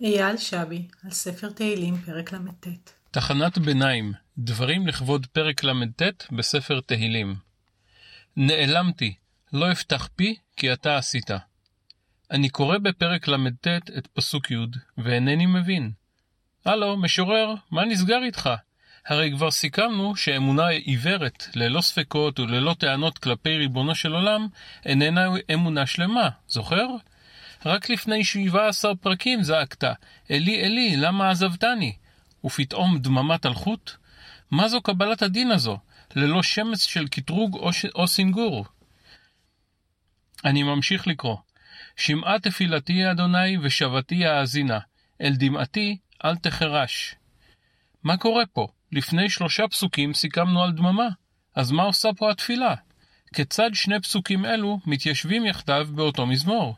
אייל שבי, על ספר תהילים, פרק ל"ט. תחנת ביניים, דברים לכבוד פרק ל"ט בספר תהילים. נעלמתי, לא אפתח פי, כי אתה עשית. אני קורא בפרק ל"ט את פסוק י', ואינני מבין. הלו, משורר, מה נסגר איתך? הרי כבר סיכמנו שאמונה עיוורת, ללא ספקות וללא טענות כלפי ריבונו של עולם, איננה אמונה שלמה, זוכר? רק לפני שבעה עשר פרקים זעקת, אלי אלי, למה עזבתני? ופתאום דממת אלחוט? מה זו קבלת הדין הזו, ללא שמץ של קטרוג או, ש... או סינגור? אני ממשיך לקרוא. שמעה תפילתי אדוני ושבתי האזינה, אל דמעתי אל תחרש. מה קורה פה? לפני שלושה פסוקים סיכמנו על דממה, אז מה עושה פה התפילה? כיצד שני פסוקים אלו מתיישבים יחדיו באותו מזמור?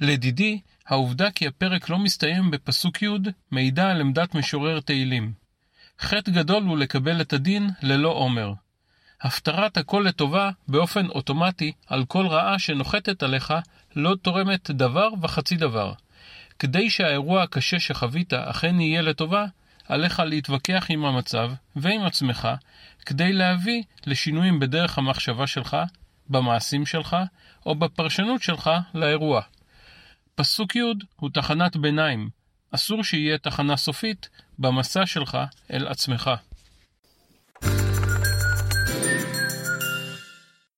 לדידי, העובדה כי הפרק לא מסתיים בפסוק י' מעידה על עמדת משורר תהילים. חטא גדול הוא לקבל את הדין ללא עומר. הפטרת הכל לטובה באופן אוטומטי על כל רעה שנוחתת עליך לא תורמת דבר וחצי דבר. כדי שהאירוע הקשה שחווית אכן יהיה לטובה, עליך להתווכח עם המצב ועם עצמך כדי להביא לשינויים בדרך המחשבה שלך, במעשים שלך או בפרשנות שלך לאירוע. פסוק י' הוא תחנת ביניים, אסור שיהיה תחנה סופית במסע שלך אל עצמך.